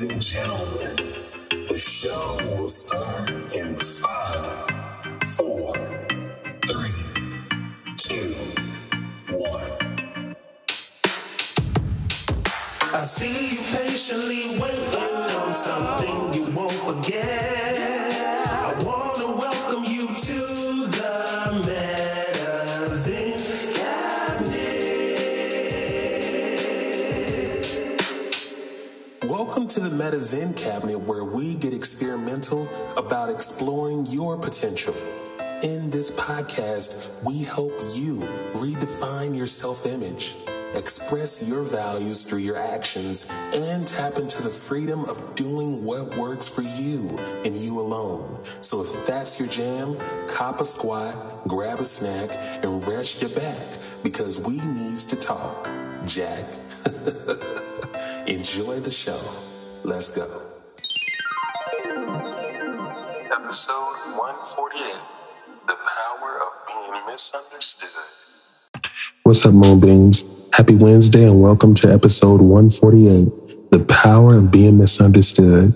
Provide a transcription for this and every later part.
Ladies and gentlemen, the show will start in five, four, three, two, one. I see you patiently waiting on something you won't forget. The Cabinet, where we get experimental about exploring your potential. In this podcast, we help you redefine your self image, express your values through your actions, and tap into the freedom of doing what works for you and you alone. So if that's your jam, cop a squat, grab a snack, and rest your back because we needs to talk. Jack. Enjoy the show. Let's go. Episode 148 The Power of Being Misunderstood. What's up, Moonbeams? Happy Wednesday and welcome to episode 148 The Power of Being Misunderstood.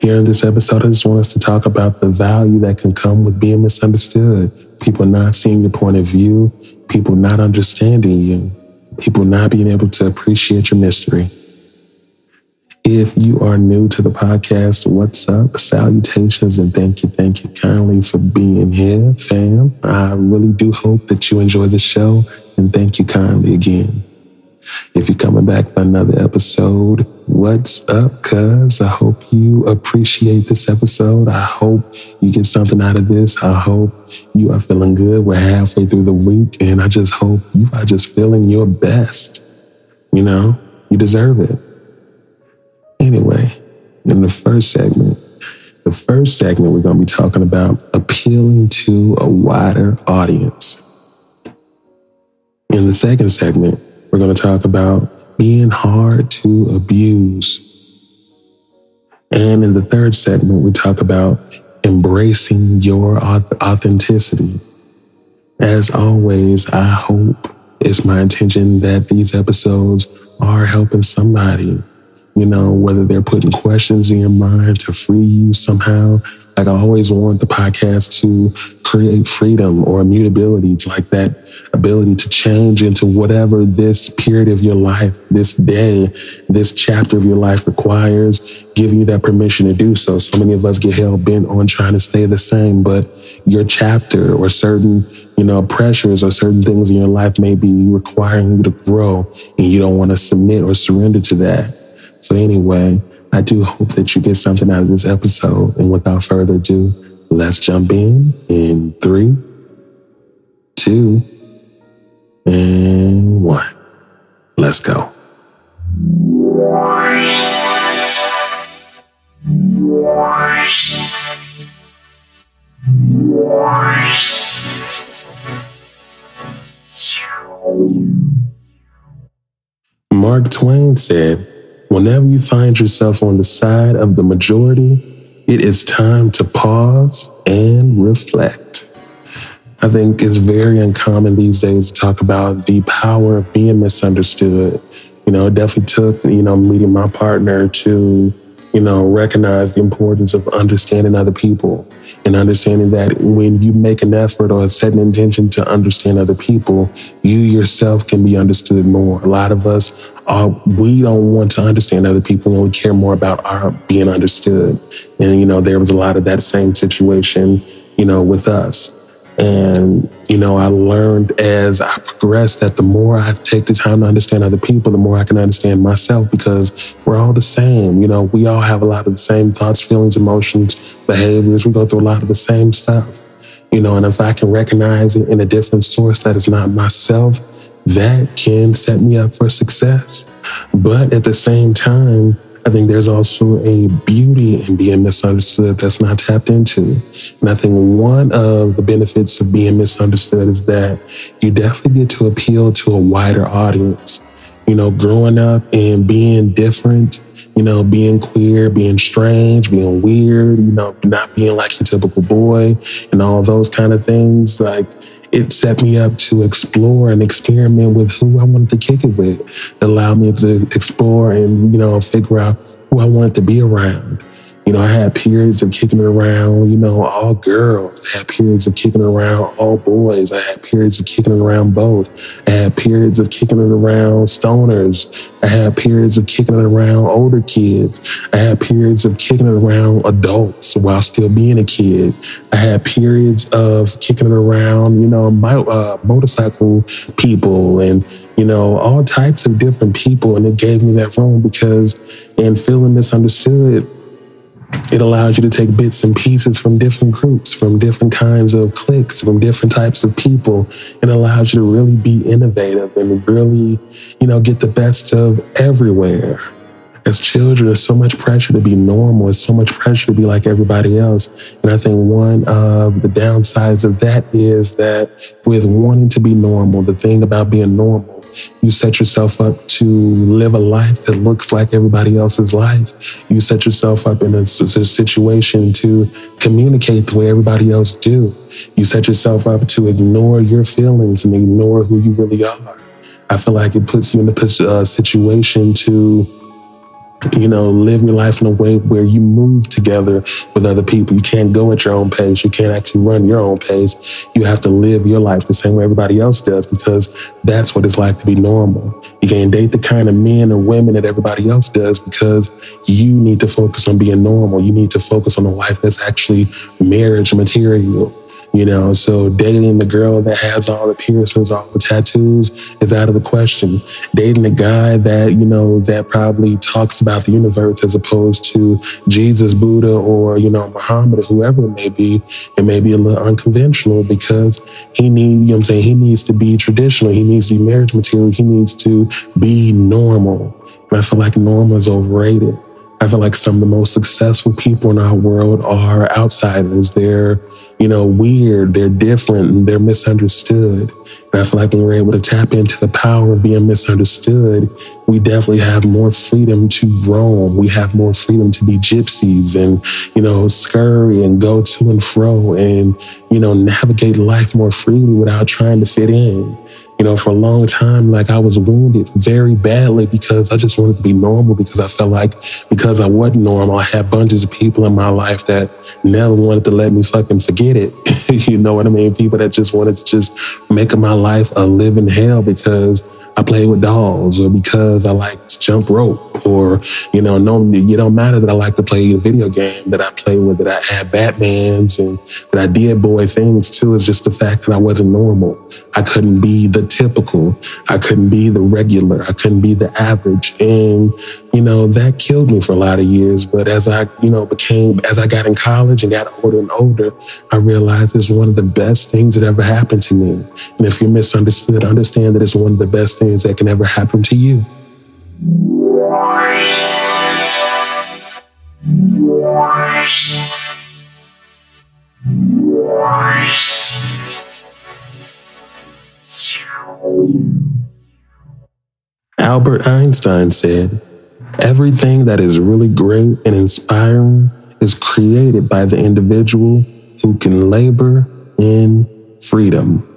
Here in this episode, I just want us to talk about the value that can come with being misunderstood. People not seeing your point of view, people not understanding you, people not being able to appreciate your mystery. If you are new to the podcast, what's up? Salutations and thank you, thank you kindly for being here, fam. I really do hope that you enjoy the show and thank you kindly again. If you're coming back for another episode, what's up, cuz? I hope you appreciate this episode. I hope you get something out of this. I hope you are feeling good. We're halfway through the week, and I just hope you are just feeling your best. You know, you deserve it. Anyway, in the first segment, the first segment, we're going to be talking about appealing to a wider audience. In the second segment, we're going to talk about being hard to abuse. And in the third segment, we talk about embracing your authenticity. As always, I hope it's my intention that these episodes are helping somebody you know, whether they're putting questions in your mind to free you somehow. Like I always want the podcast to create freedom or immutability, like that ability to change into whatever this period of your life, this day, this chapter of your life requires, giving you that permission to do so. So many of us get hell bent on trying to stay the same, but your chapter or certain you know, pressures or certain things in your life may be requiring you to grow and you don't want to submit or surrender to that. So, anyway, I do hope that you get something out of this episode. And without further ado, let's jump in in three, two, and one. Let's go. Mark Twain said, Whenever you find yourself on the side of the majority, it is time to pause and reflect. I think it's very uncommon these days to talk about the power of being misunderstood. You know, it definitely took, you know, meeting my partner to, you know, recognize the importance of understanding other people and understanding that when you make an effort or set an intention to understand other people, you yourself can be understood more. A lot of us uh, we don't want to understand other people and we care more about our being understood. And, you know, there was a lot of that same situation, you know, with us. And, you know, I learned as I progressed that the more I take the time to understand other people, the more I can understand myself because we're all the same. You know, we all have a lot of the same thoughts, feelings, emotions, behaviors. We go through a lot of the same stuff. You know, and if I can recognize it in a different source that is not myself, that can set me up for success. But at the same time, I think there's also a beauty in being misunderstood that's not tapped into. And I think one of the benefits of being misunderstood is that you definitely get to appeal to a wider audience. You know, growing up and being different, you know, being queer, being strange, being weird, you know, not being like your typical boy and all those kind of things. Like, it set me up to explore and experiment with who I wanted to kick it with. It allowed me to explore and, you know, figure out who I wanted to be around. You know, I had periods of kicking it around, you know, all girls. I had periods of kicking it around all boys. I had periods of kicking it around both. I had periods of kicking it around stoners. I had periods of kicking it around older kids. I had periods of kicking it around adults while still being a kid. I had periods of kicking it around, you know, my, uh, motorcycle people and, you know, all types of different people. And it gave me that room because in feeling misunderstood, it allows you to take bits and pieces from different groups, from different kinds of cliques, from different types of people, and allows you to really be innovative and really, you know, get the best of everywhere. As children, there's so much pressure to be normal. There's so much pressure to be like everybody else. And I think one of the downsides of that is that with wanting to be normal, the thing about being normal you set yourself up to live a life that looks like everybody else's life. You set yourself up in a, a situation to communicate the way everybody else do. You set yourself up to ignore your feelings and ignore who you really are. I feel like it puts you in a uh, situation to you know, live your life in a way where you move together with other people. You can't go at your own pace. You can't actually run your own pace. You have to live your life the same way everybody else does because that's what it's like to be normal. You can't date the kind of men or women that everybody else does because you need to focus on being normal. You need to focus on a life that's actually marriage material. You know, so dating the girl that has all the piercings, all the tattoos is out of the question. Dating a guy that, you know, that probably talks about the universe as opposed to Jesus, Buddha, or, you know, Muhammad or whoever it may be, it may be a little unconventional because he need, you know I'm saying, he needs to be traditional. He needs to be marriage material. He needs to be normal. And I feel like normal is overrated. I feel like some of the most successful people in our world are outsiders. They're you know, weird, they're different, and they're misunderstood. And I feel like when we're able to tap into the power of being misunderstood, we definitely have more freedom to roam. We have more freedom to be gypsies and, you know, scurry and go to and fro and, you know, navigate life more freely without trying to fit in you know, for a long time, like I was wounded very badly because I just wanted to be normal because I felt like because I wasn't normal, I had bunches of people in my life that never wanted to let me fucking forget it. you know what I mean? People that just wanted to just make my life a living hell because I play with dolls or because I like to jump rope or, you know, no, it don't matter that I like to play a video game that I play with, that I had Batmans and that I did boy things too. It's just the fact that I wasn't normal. I couldn't be the typical. I couldn't be the regular. I couldn't be the average. And, you know, that killed me for a lot of years. But as I, you know, became, as I got in college and got older and older, I realized it's one of the best things that ever happened to me. And if you're misunderstood, understand that it's one of the best things that can ever happen to you. Albert Einstein said, Everything that is really great and inspiring is created by the individual who can labor in freedom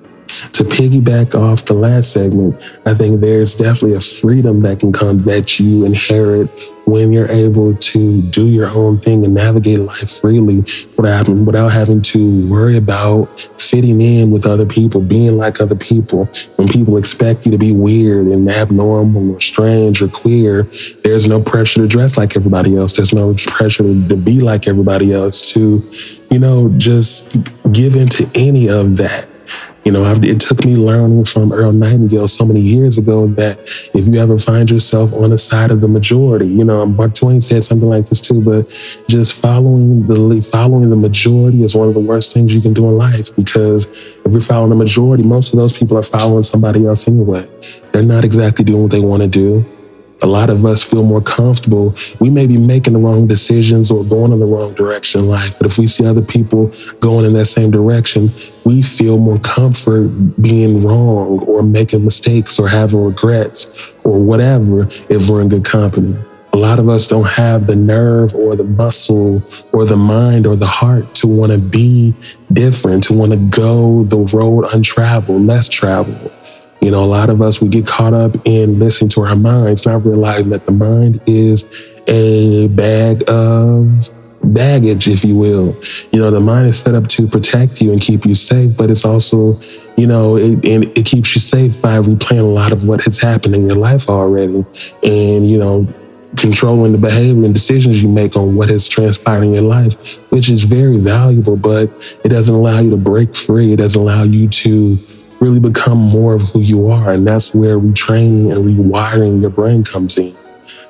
to piggyback off the last segment, I think there's definitely a freedom that can come that you inherit when you're able to do your own thing and navigate life freely without, without having to worry about fitting in with other people, being like other people. When people expect you to be weird and abnormal or strange or queer, there's no pressure to dress like everybody else. There's no pressure to be like everybody else, to, you know, just give into any of that. You know, it took me learning from Earl Nightingale so many years ago that if you ever find yourself on the side of the majority, you know, Mark Twain said something like this too, but just following the following the majority is one of the worst things you can do in life because if you're following the majority, most of those people are following somebody else anyway. They're not exactly doing what they want to do a lot of us feel more comfortable. We may be making the wrong decisions or going in the wrong direction in life, but if we see other people going in that same direction, we feel more comfort being wrong or making mistakes or having regrets or whatever if we're in good company. A lot of us don't have the nerve or the muscle or the mind or the heart to want to be different, to want to go the road untraveled, less traveled. You know, a lot of us, we get caught up in listening to our minds, not realizing that the mind is a bag of baggage, if you will. You know, the mind is set up to protect you and keep you safe, but it's also, you know, it, and it keeps you safe by replaying a lot of what has happened in your life already. And, you know, controlling the behavior and decisions you make on what has transpired in your life, which is very valuable, but it doesn't allow you to break free. It doesn't allow you to really become more of who you are. And that's where retraining and rewiring your brain comes in.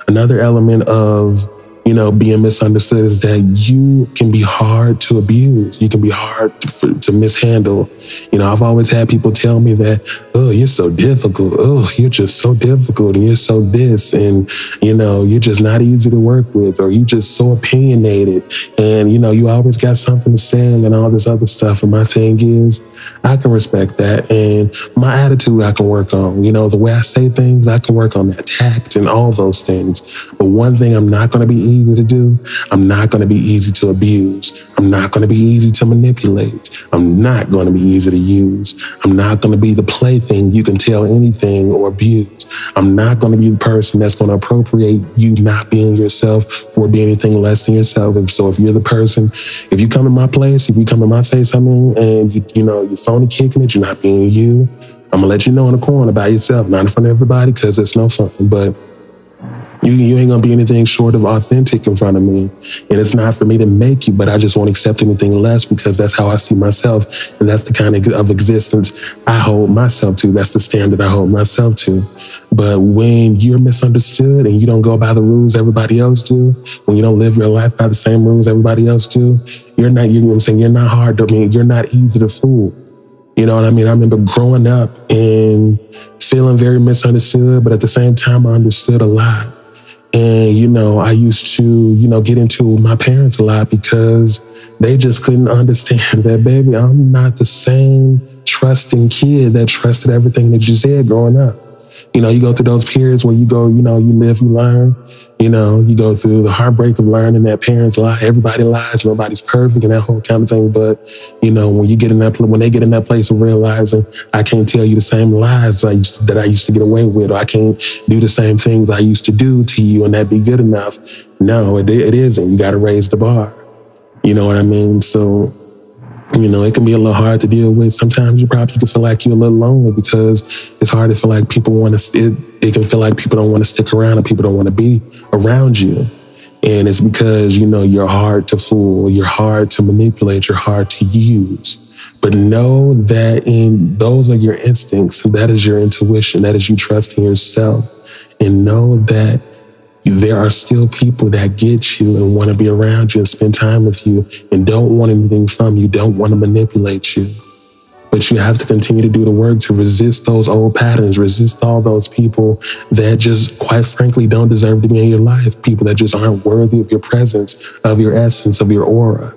Another element of you know, being misunderstood is that you can be hard to abuse. You can be hard to, to, mishandle. You know, I've always had people tell me that, oh, you're so difficult. Oh, you're just so difficult and you're so this. And, you know, you're just not easy to work with or you're just so opinionated. And, you know, you always got something to say and all this other stuff. And my thing is, I can respect that. And my attitude, I can work on. You know, the way I say things, I can work on that tact and all those things. But one thing I'm not going to be easy to do. I'm not going to be easy to abuse. I'm not going to be easy to manipulate. I'm not going to be easy to use. I'm not going to be the plaything you can tell anything or abuse. I'm not going to be the person that's going to appropriate you not being yourself or be anything less than yourself. And so if you're the person, if you come in my place, if you come in my face, I mean, and you, you know, you're phony kicking it, you're not being you, I'm gonna let you know in the corner by yourself, not in front of everybody, because it's no fun. But you, you ain't gonna be anything short of authentic in front of me. And it's not for me to make you, but I just won't accept anything less because that's how I see myself. And that's the kind of, of existence I hold myself to. That's the standard I hold myself to. But when you're misunderstood and you don't go by the rules everybody else do, when you don't live your life by the same rules everybody else do, you're not, you know what I'm saying? You're not hard to, I mean, you're not easy to fool. You know what I mean? I remember growing up and feeling very misunderstood, but at the same time, I understood a lot. And, you know, I used to, you know, get into my parents a lot because they just couldn't understand that, baby, I'm not the same trusting kid that trusted everything that you said growing up. You know, you go through those periods where you go, you know, you live, you learn. You know, you go through the heartbreak of learning that parents lie, everybody lies, nobody's perfect, and that whole kind of thing. But you know, when you get in that, when they get in that place of realizing I can't tell you the same lies I to, that I used to get away with, or I can't do the same things I used to do to you, and that be good enough. No, it, it isn't. You got to raise the bar. You know what I mean? So you know, it can be a little hard to deal with. Sometimes you probably can feel like you're a little lonely because it's hard to feel like people want to, it, it can feel like people don't want to stick around and people don't want to be around you. And it's because, you know, you're hard to fool, you're hard to manipulate, you're hard to use. But know that in those are your instincts, that is your intuition, that is you trusting yourself. And know that there are still people that get you and want to be around you and spend time with you and don't want anything from you, don't want to manipulate you. But you have to continue to do the work to resist those old patterns, resist all those people that just, quite frankly, don't deserve to be in your life, people that just aren't worthy of your presence, of your essence, of your aura.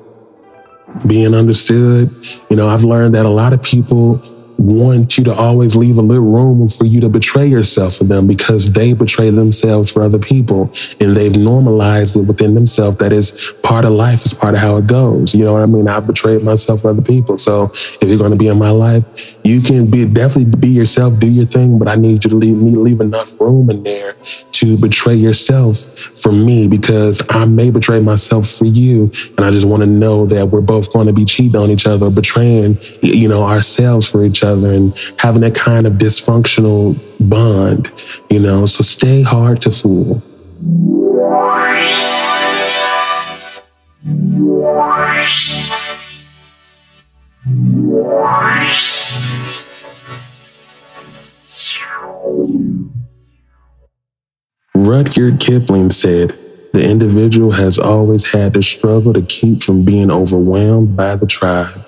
Being understood, you know, I've learned that a lot of people want you to always leave a little room for you to betray yourself for them because they betray themselves for other people and they've normalized it within themselves. That is part of life, is part of how it goes. You know what I mean? I've betrayed myself for other people. So if you're going to be in my life, you can be definitely be yourself, do your thing, but I need you to leave me leave enough room in there to betray yourself for me because I may betray myself for you. And I just want to know that we're both going to be cheating on each other, betraying, you know, ourselves for each other and having that kind of dysfunctional bond, you know. So stay hard to fool. Rudyard Kipling said, The individual has always had to struggle to keep from being overwhelmed by the tribe.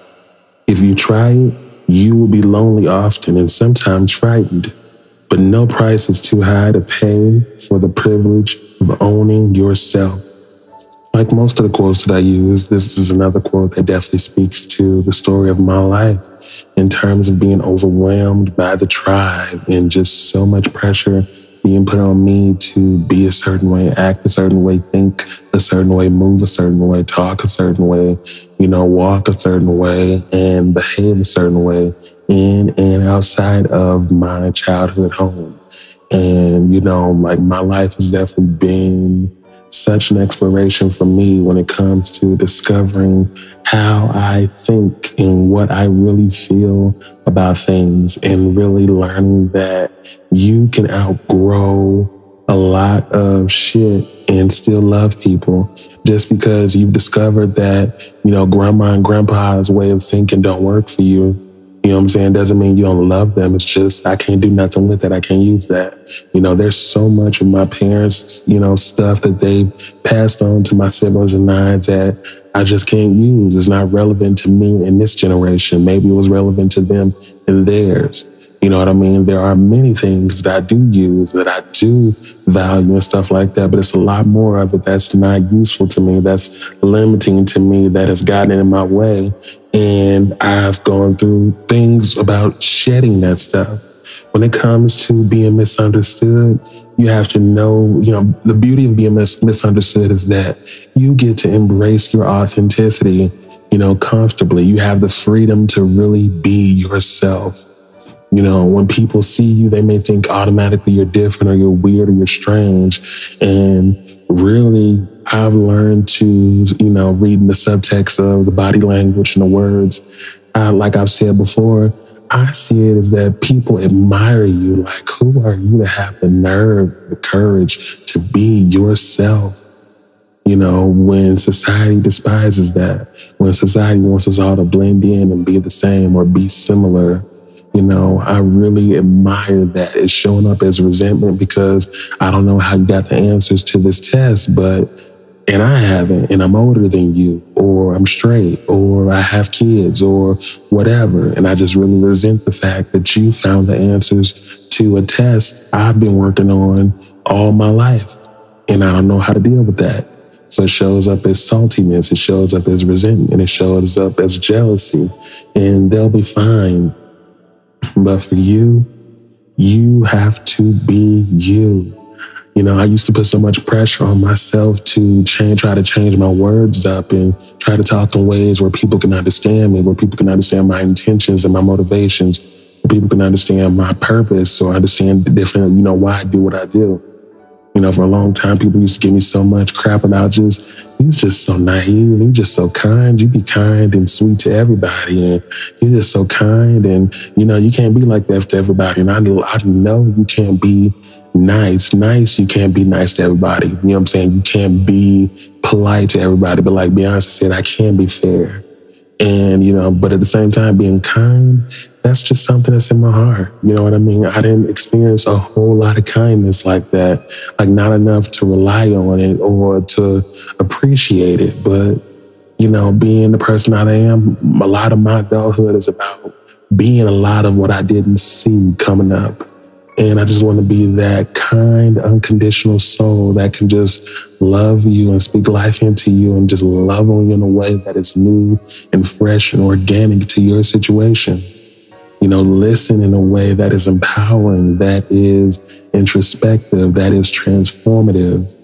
If you try it, you will be lonely often and sometimes frightened, but no price is too high to pay for the privilege of owning yourself. Like most of the quotes that I use, this is another quote that definitely speaks to the story of my life in terms of being overwhelmed by the tribe and just so much pressure being put on me to be a certain way, act a certain way, think a certain way, move a certain way, talk a certain way, you know, walk a certain way, and behave a certain way in and outside of my childhood home. And, you know, like my life has definitely been such an exploration for me when it comes to discovering how I think and what I really feel about things and really learning that you can outgrow a lot of shit and still love people just because you've discovered that, you know, grandma and grandpa's way of thinking don't work for you you know what I'm saying? Doesn't mean you don't love them. It's just I can't do nothing with it. I can't use that. You know, there's so much of my parents, you know, stuff that they passed on to my siblings and I that I just can't use. It's not relevant to me in this generation. Maybe it was relevant to them in theirs. You know what I mean? There are many things that I do use, that I do value and stuff like that, but it's a lot more of it that's not useful to me, that's limiting to me, that has gotten in my way. And I've gone through things about shedding that stuff. When it comes to being misunderstood, you have to know, you know, the beauty of being mis- misunderstood is that you get to embrace your authenticity, you know, comfortably. You have the freedom to really be yourself you know, when people see you, they may think automatically you're different or you're weird or you're strange. And really, I've learned to, you know, read the subtext of the body language and the words. Uh, like I've said before, I see it as that people admire you. Like, who are you to have the nerve, the courage to be yourself? You know, when society despises that, when society wants us all to blend in and be the same or be similar, you know, I really admire that. It's showing up as resentment because I don't know how you got the answers to this test, but, and I haven't, and I'm older than you, or I'm straight, or I have kids, or whatever. And I just really resent the fact that you found the answers to a test I've been working on all my life. And I don't know how to deal with that. So it shows up as saltiness, it shows up as resentment, it shows up as jealousy, and they'll be fine but for you, you have to be you. You know, I used to put so much pressure on myself to change, try to change my words up and try to talk in ways where people can understand me, where people can understand my intentions and my motivations, where people can understand my purpose or understand the different, you know, why I do what I do. You know, for a long time, people used to give me so much crap about just, you're just so naive. You're just so kind. You be kind and sweet to everybody. And you're just so kind. And, you know, you can't be like that to everybody. And I I know you can't be nice. Nice, you can't be nice to everybody. You know what I'm saying? You can't be polite to everybody. But like Beyonce said, I can be fair. And, you know, but at the same time, being kind, that's just something that's in my heart. You know what I mean? I didn't experience a whole lot of kindness like that, like not enough to rely on it or to appreciate it. But, you know, being the person I am, a lot of my adulthood is about being a lot of what I didn't see coming up. And I just want to be that kind, unconditional soul that can just love you and speak life into you and just love on you in a way that is new and fresh and organic to your situation you know, listen in a way that is empowering, that is introspective, that is transformative.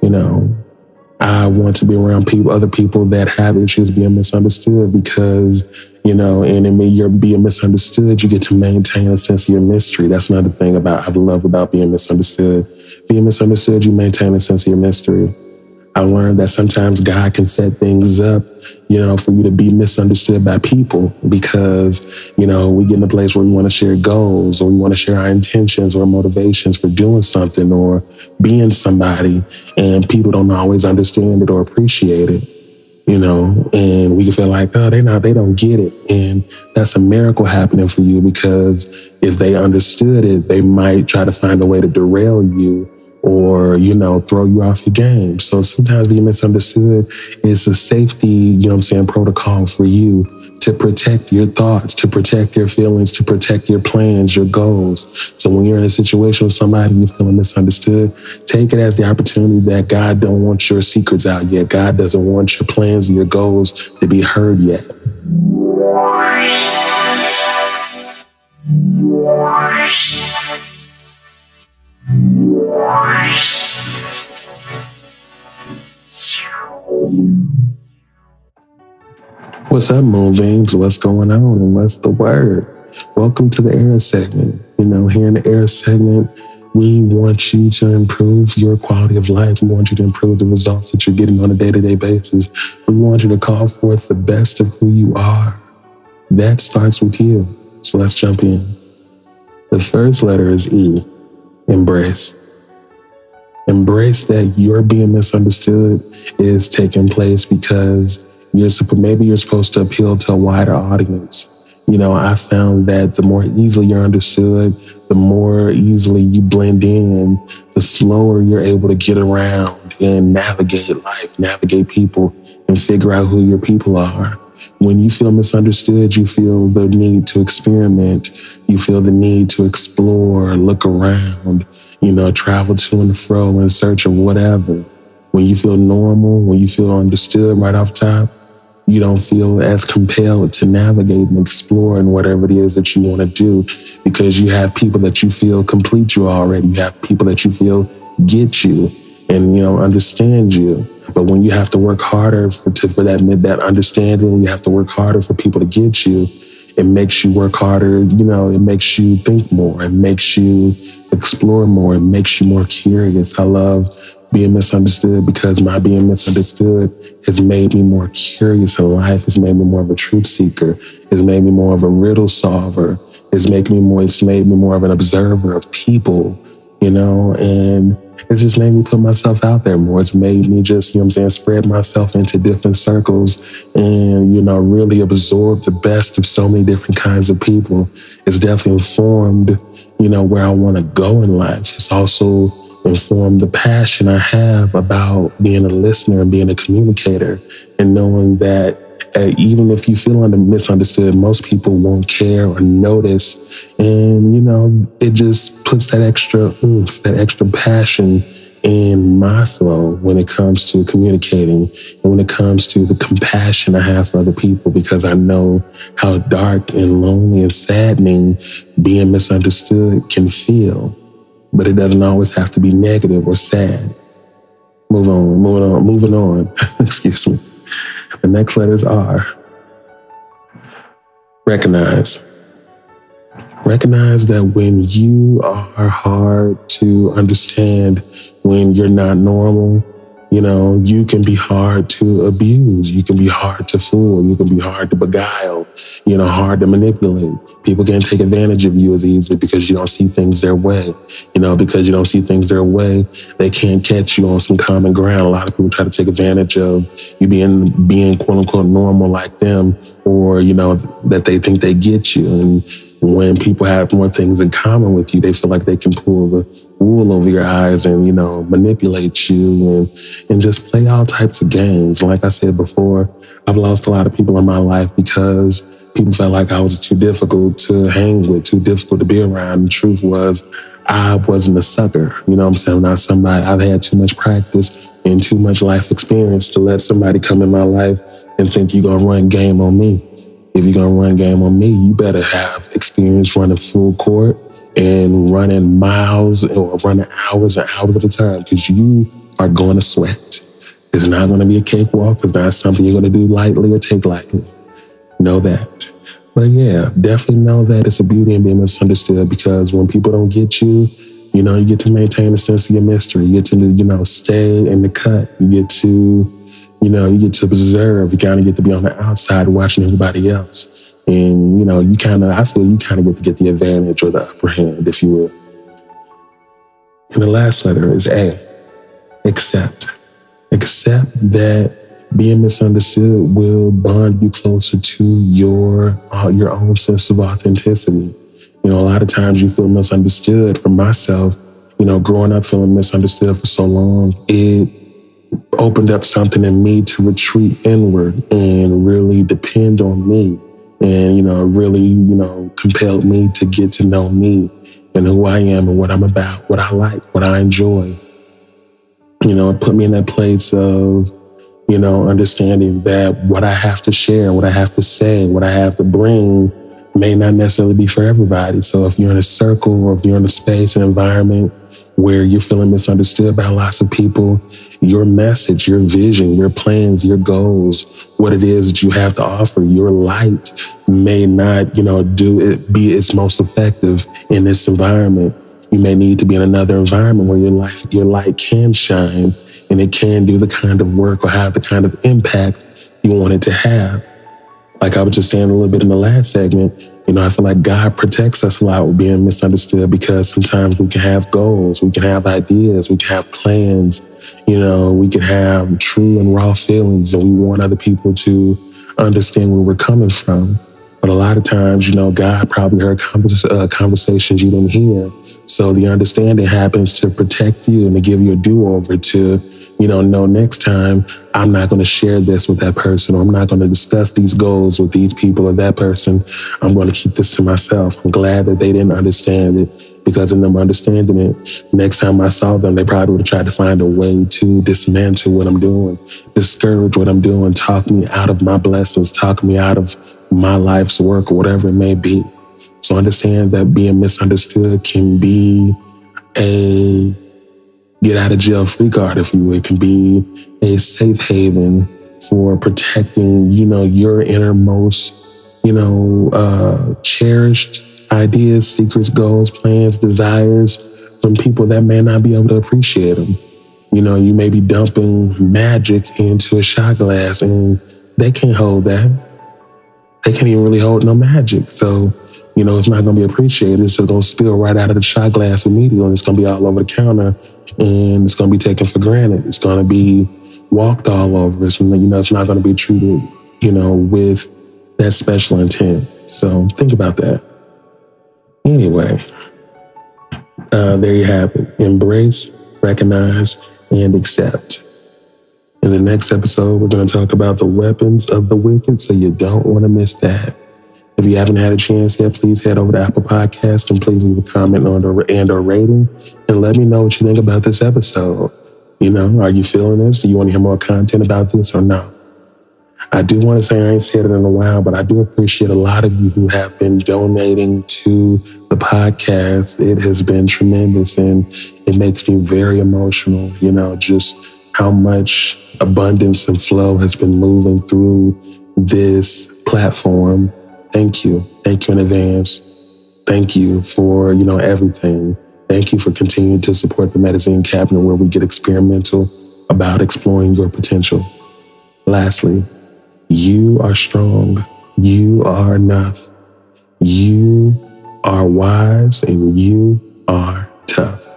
You know, I want to be around people, other people that have issues being misunderstood because, you know, and in you're being misunderstood, you get to maintain a sense of your mystery. That's another thing about I love about being misunderstood. Being misunderstood, you maintain a sense of your mystery. I learned that sometimes God can set things up you know, for you to be misunderstood by people because, you know, we get in a place where we want to share goals or we want to share our intentions or motivations for doing something or being somebody and people don't always understand it or appreciate it, you know, and we can feel like, oh, they not, they don't get it. And that's a miracle happening for you because if they understood it, they might try to find a way to derail you or, you know, throw you off your game. So sometimes being misunderstood is a safety, you know I'm saying, protocol for you to protect your thoughts, to protect your feelings, to protect your plans, your goals. So when you're in a situation with somebody you're feeling misunderstood, take it as the opportunity that God don't want your secrets out yet. God doesn't want your plans and your goals to be heard yet. What's up, Moonbeams? What's going on? And what's the word? Welcome to the E.R.A segment. You know, here in the E.R.A segment, we want you to improve your quality of life. We want you to improve the results that you're getting on a day to day basis. We want you to call forth the best of who you are. That starts with you. So let's jump in. The first letter is E, embrace. Embrace that you're being misunderstood is taking place because you're maybe you're supposed to appeal to a wider audience. You know, I found that the more easily you're understood, the more easily you blend in, the slower you're able to get around and navigate life, navigate people, and figure out who your people are. When you feel misunderstood, you feel the need to experiment. You feel the need to explore, look around, you know, travel to and fro in search of whatever. When you feel normal, when you feel understood right off top, you don't feel as compelled to navigate and explore in whatever it is that you want to do because you have people that you feel complete you already. You have people that you feel get you and you know understand you. But when you have to work harder for to, for that that understanding, you have to work harder for people to get you. It makes you work harder. You know, it makes you think more. It makes you explore more. It makes you more curious. I love being misunderstood because my being misunderstood has made me more curious in life. It's made me more of a truth seeker. It's made me more of a riddle solver. It's made me more, it's made me more of an observer of people, you know, and it's just made me put myself out there more. It's made me just, you know I'm saying, spread myself into different circles and, you know, really absorb the best of so many different kinds of people. It's definitely informed, you know, where I want to go in life. It's also informed the passion I have about being a listener and being a communicator and knowing that uh, even if you feel under, misunderstood, most people won't care or notice. And, you know, it just puts that extra oomph, that extra passion in my flow when it comes to communicating and when it comes to the compassion I have for other people because I know how dark and lonely and saddening being misunderstood can feel but it doesn't always have to be negative or sad. Move on, moving on, moving on. Excuse me. The next letters are recognize. Recognize that when you are hard to understand, when you're not normal, you know, you can be hard to abuse. You can be hard to fool. You can be hard to beguile, you know, hard to manipulate. People can't take advantage of you as easily because you don't see things their way. You know, because you don't see things their way, they can't catch you on some common ground. A lot of people try to take advantage of you being, being quote unquote normal like them or, you know, that they think they get you. And, when people have more things in common with you, they feel like they can pull the wool over your eyes and, you know, manipulate you and, and just play all types of games. Like I said before, I've lost a lot of people in my life because people felt like I was too difficult to hang with, too difficult to be around. The truth was, I wasn't a sucker. You know what I'm saying? I'm not somebody, I've had too much practice and too much life experience to let somebody come in my life and think you're to run game on me if you're gonna run game on me, you better have experience running full court and running miles or running hours and hours at a time because you are going to sweat. It's not going to be a cakewalk. It's not something you're going to do lightly or take lightly. Know that. But yeah, definitely know that it's a beauty in being misunderstood because when people don't get you, you know, you get to maintain a sense of your mystery. You get to, you know, stay in the cut. You get to you know, you get to observe, you kind of get to be on the outside watching everybody else. And, you know, you kind of, I feel you kind of get to get the advantage or the upper hand, if you will. And the last letter is A, accept. Accept that being misunderstood will bond you closer to your, uh, your own sense of authenticity. You know, a lot of times you feel misunderstood. For myself, you know, growing up feeling misunderstood for so long, it opened up something in me to retreat inward and really depend on me and you know really you know compelled me to get to know me and who I am and what I'm about what I like what I enjoy. You know it put me in that place of you know understanding that what I have to share what I have to say what I have to bring may not necessarily be for everybody. So if you're in a circle or if you're in a space an environment where you're feeling misunderstood by lots of people, your message, your vision, your plans, your goals, what it is that you have to offer, your light may not, you know, do it, be its most effective in this environment. you may need to be in another environment where your life, your light can shine and it can do the kind of work or have the kind of impact you want it to have. Like I was just saying a little bit in the last segment, you know, I feel like God protects us a lot with being misunderstood because sometimes we can have goals, we can have ideas, we can have plans, you know, we can have true and raw feelings and we want other people to understand where we're coming from. But a lot of times, you know, God probably heard uh, conversations you didn't hear. So the understanding happens to protect you and to give you a do over to, you know, know next time I'm not going to share this with that person or I'm not going to discuss these goals with these people or that person. I'm going to keep this to myself. I'm glad that they didn't understand it because in them understanding it, next time I saw them, they probably would have tried to find a way to dismantle what I'm doing, discourage what I'm doing, talk me out of my blessings, talk me out of my life's work, whatever it may be. So understand that being misunderstood can be a get out of jail free card, if you will. It can be a safe haven for protecting, you know, your innermost, you know, uh, cherished ideas, secrets, goals, plans, desires from people that may not be able to appreciate them. You know, you may be dumping magic into a shot glass and they can't hold that. They can't even really hold no magic. So, you know, it's not going to be appreciated. It's just going to spill right out of the shot glass immediately. And it's going to be all over the counter and it's going to be taken for granted. It's going to be walked all over. It's, you know, it's not going to be treated, you know, with that special intent. So think about that. Anyway, uh, there you have it. Embrace, recognize, and accept. In the next episode, we're going to talk about the weapons of the wicked, so you don't want to miss that. If you haven't had a chance yet, please head over to Apple Podcast and please leave a comment on the, and or rating and let me know what you think about this episode. You know, are you feeling this? Do you want to hear more content about this or no? I do want to say I ain't said it in a while, but I do appreciate a lot of you who have been donating to the podcast. It has been tremendous and it makes me very emotional, you know, just how much abundance and flow has been moving through this platform. Thank you. Thank you in advance. Thank you for, you know, everything. Thank you for continuing to support the Medizen Cabinet where we get experimental about exploring your potential. Lastly, you are strong. You are enough. You are wise and you are tough.